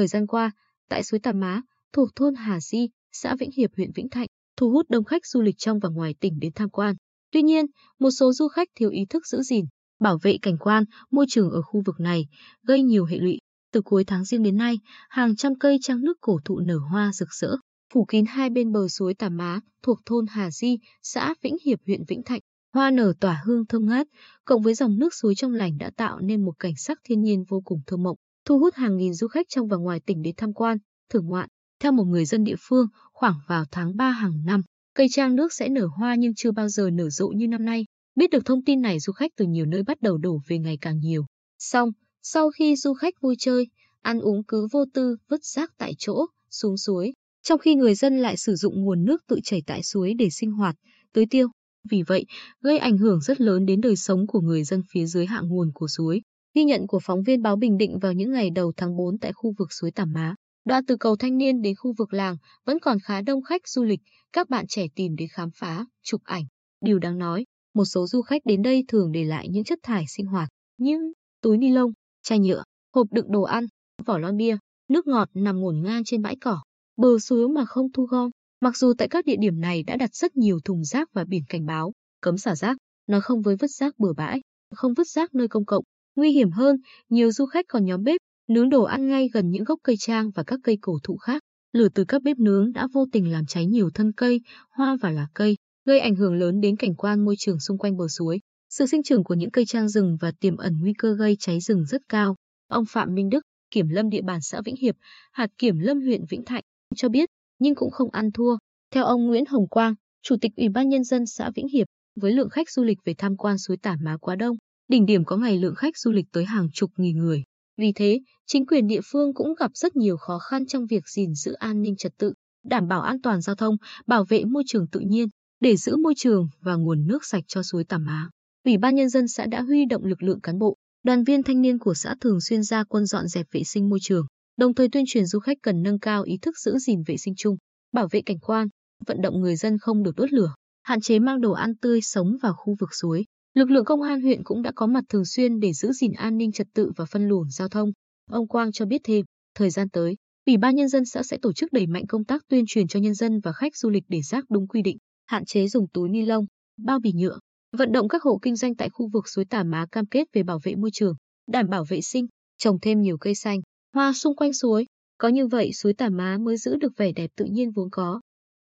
Thời gian qua, tại suối Tà Má, thuộc thôn Hà Di, xã Vĩnh Hiệp, huyện Vĩnh Thạnh, thu hút đông khách du lịch trong và ngoài tỉnh đến tham quan. Tuy nhiên, một số du khách thiếu ý thức giữ gìn, bảo vệ cảnh quan, môi trường ở khu vực này, gây nhiều hệ lụy. Từ cuối tháng riêng đến nay, hàng trăm cây trang nước cổ thụ nở hoa rực rỡ, phủ kín hai bên bờ suối Tà Má, thuộc thôn Hà Di, xã Vĩnh Hiệp, huyện Vĩnh Thạnh. Hoa nở tỏa hương thơm ngát, cộng với dòng nước suối trong lành đã tạo nên một cảnh sắc thiên nhiên vô cùng thơ mộng, thu hút hàng nghìn du khách trong và ngoài tỉnh đến tham quan, thưởng ngoạn. Theo một người dân địa phương, khoảng vào tháng 3 hàng năm, cây trang nước sẽ nở hoa nhưng chưa bao giờ nở rộ như năm nay. Biết được thông tin này du khách từ nhiều nơi bắt đầu đổ về ngày càng nhiều. Xong, sau khi du khách vui chơi, ăn uống cứ vô tư vứt rác tại chỗ, xuống suối, trong khi người dân lại sử dụng nguồn nước tự chảy tại suối để sinh hoạt, tưới tiêu. Vì vậy, gây ảnh hưởng rất lớn đến đời sống của người dân phía dưới hạ nguồn của suối. Ghi nhận của phóng viên báo Bình Định vào những ngày đầu tháng 4 tại khu vực suối Tảm Má. Đoạn từ cầu Thanh Niên đến khu vực làng vẫn còn khá đông khách du lịch, các bạn trẻ tìm đến khám phá, chụp ảnh. Điều đáng nói, một số du khách đến đây thường để lại những chất thải sinh hoạt như túi ni lông, chai nhựa, hộp đựng đồ ăn, vỏ lon bia, nước ngọt nằm ngổn ngang trên bãi cỏ, bờ suối mà không thu gom. Mặc dù tại các địa điểm này đã đặt rất nhiều thùng rác và biển cảnh báo, cấm xả rác, nói không với vứt rác bừa bãi, không vứt rác nơi công cộng. Nguy hiểm hơn, nhiều du khách còn nhóm bếp, nướng đồ ăn ngay gần những gốc cây trang và các cây cổ thụ khác. Lửa từ các bếp nướng đã vô tình làm cháy nhiều thân cây, hoa và lá cây, gây ảnh hưởng lớn đến cảnh quan môi trường xung quanh bờ suối. Sự sinh trưởng của những cây trang rừng và tiềm ẩn nguy cơ gây cháy rừng rất cao. Ông Phạm Minh Đức, kiểm lâm địa bàn xã Vĩnh Hiệp, hạt kiểm lâm huyện Vĩnh Thạnh, cho biết, nhưng cũng không ăn thua. Theo ông Nguyễn Hồng Quang, Chủ tịch Ủy ban Nhân dân xã Vĩnh Hiệp, với lượng khách du lịch về tham quan suối Tả Má quá đông, đỉnh điểm có ngày lượng khách du lịch tới hàng chục nghìn người. Vì thế, chính quyền địa phương cũng gặp rất nhiều khó khăn trong việc gìn giữ an ninh trật tự, đảm bảo an toàn giao thông, bảo vệ môi trường tự nhiên, để giữ môi trường và nguồn nước sạch cho suối Tả Má. Ủy ban Nhân dân xã đã huy động lực lượng cán bộ, đoàn viên thanh niên của xã thường xuyên ra quân dọn dẹp vệ sinh môi trường, đồng thời tuyên truyền du khách cần nâng cao ý thức giữ gìn vệ sinh chung, bảo vệ cảnh quan, vận động người dân không được đốt lửa, hạn chế mang đồ ăn tươi sống vào khu vực suối. Lực lượng công an huyện cũng đã có mặt thường xuyên để giữ gìn an ninh trật tự và phân luồng giao thông. Ông Quang cho biết thêm, thời gian tới, Ủy ban nhân dân xã sẽ tổ chức đẩy mạnh công tác tuyên truyền cho nhân dân và khách du lịch để rác đúng quy định, hạn chế dùng túi ni lông, bao bì nhựa, vận động các hộ kinh doanh tại khu vực suối Tả Má cam kết về bảo vệ môi trường, đảm bảo vệ sinh, trồng thêm nhiều cây xanh, hoa xung quanh suối. Có như vậy suối Tả Má mới giữ được vẻ đẹp tự nhiên vốn có.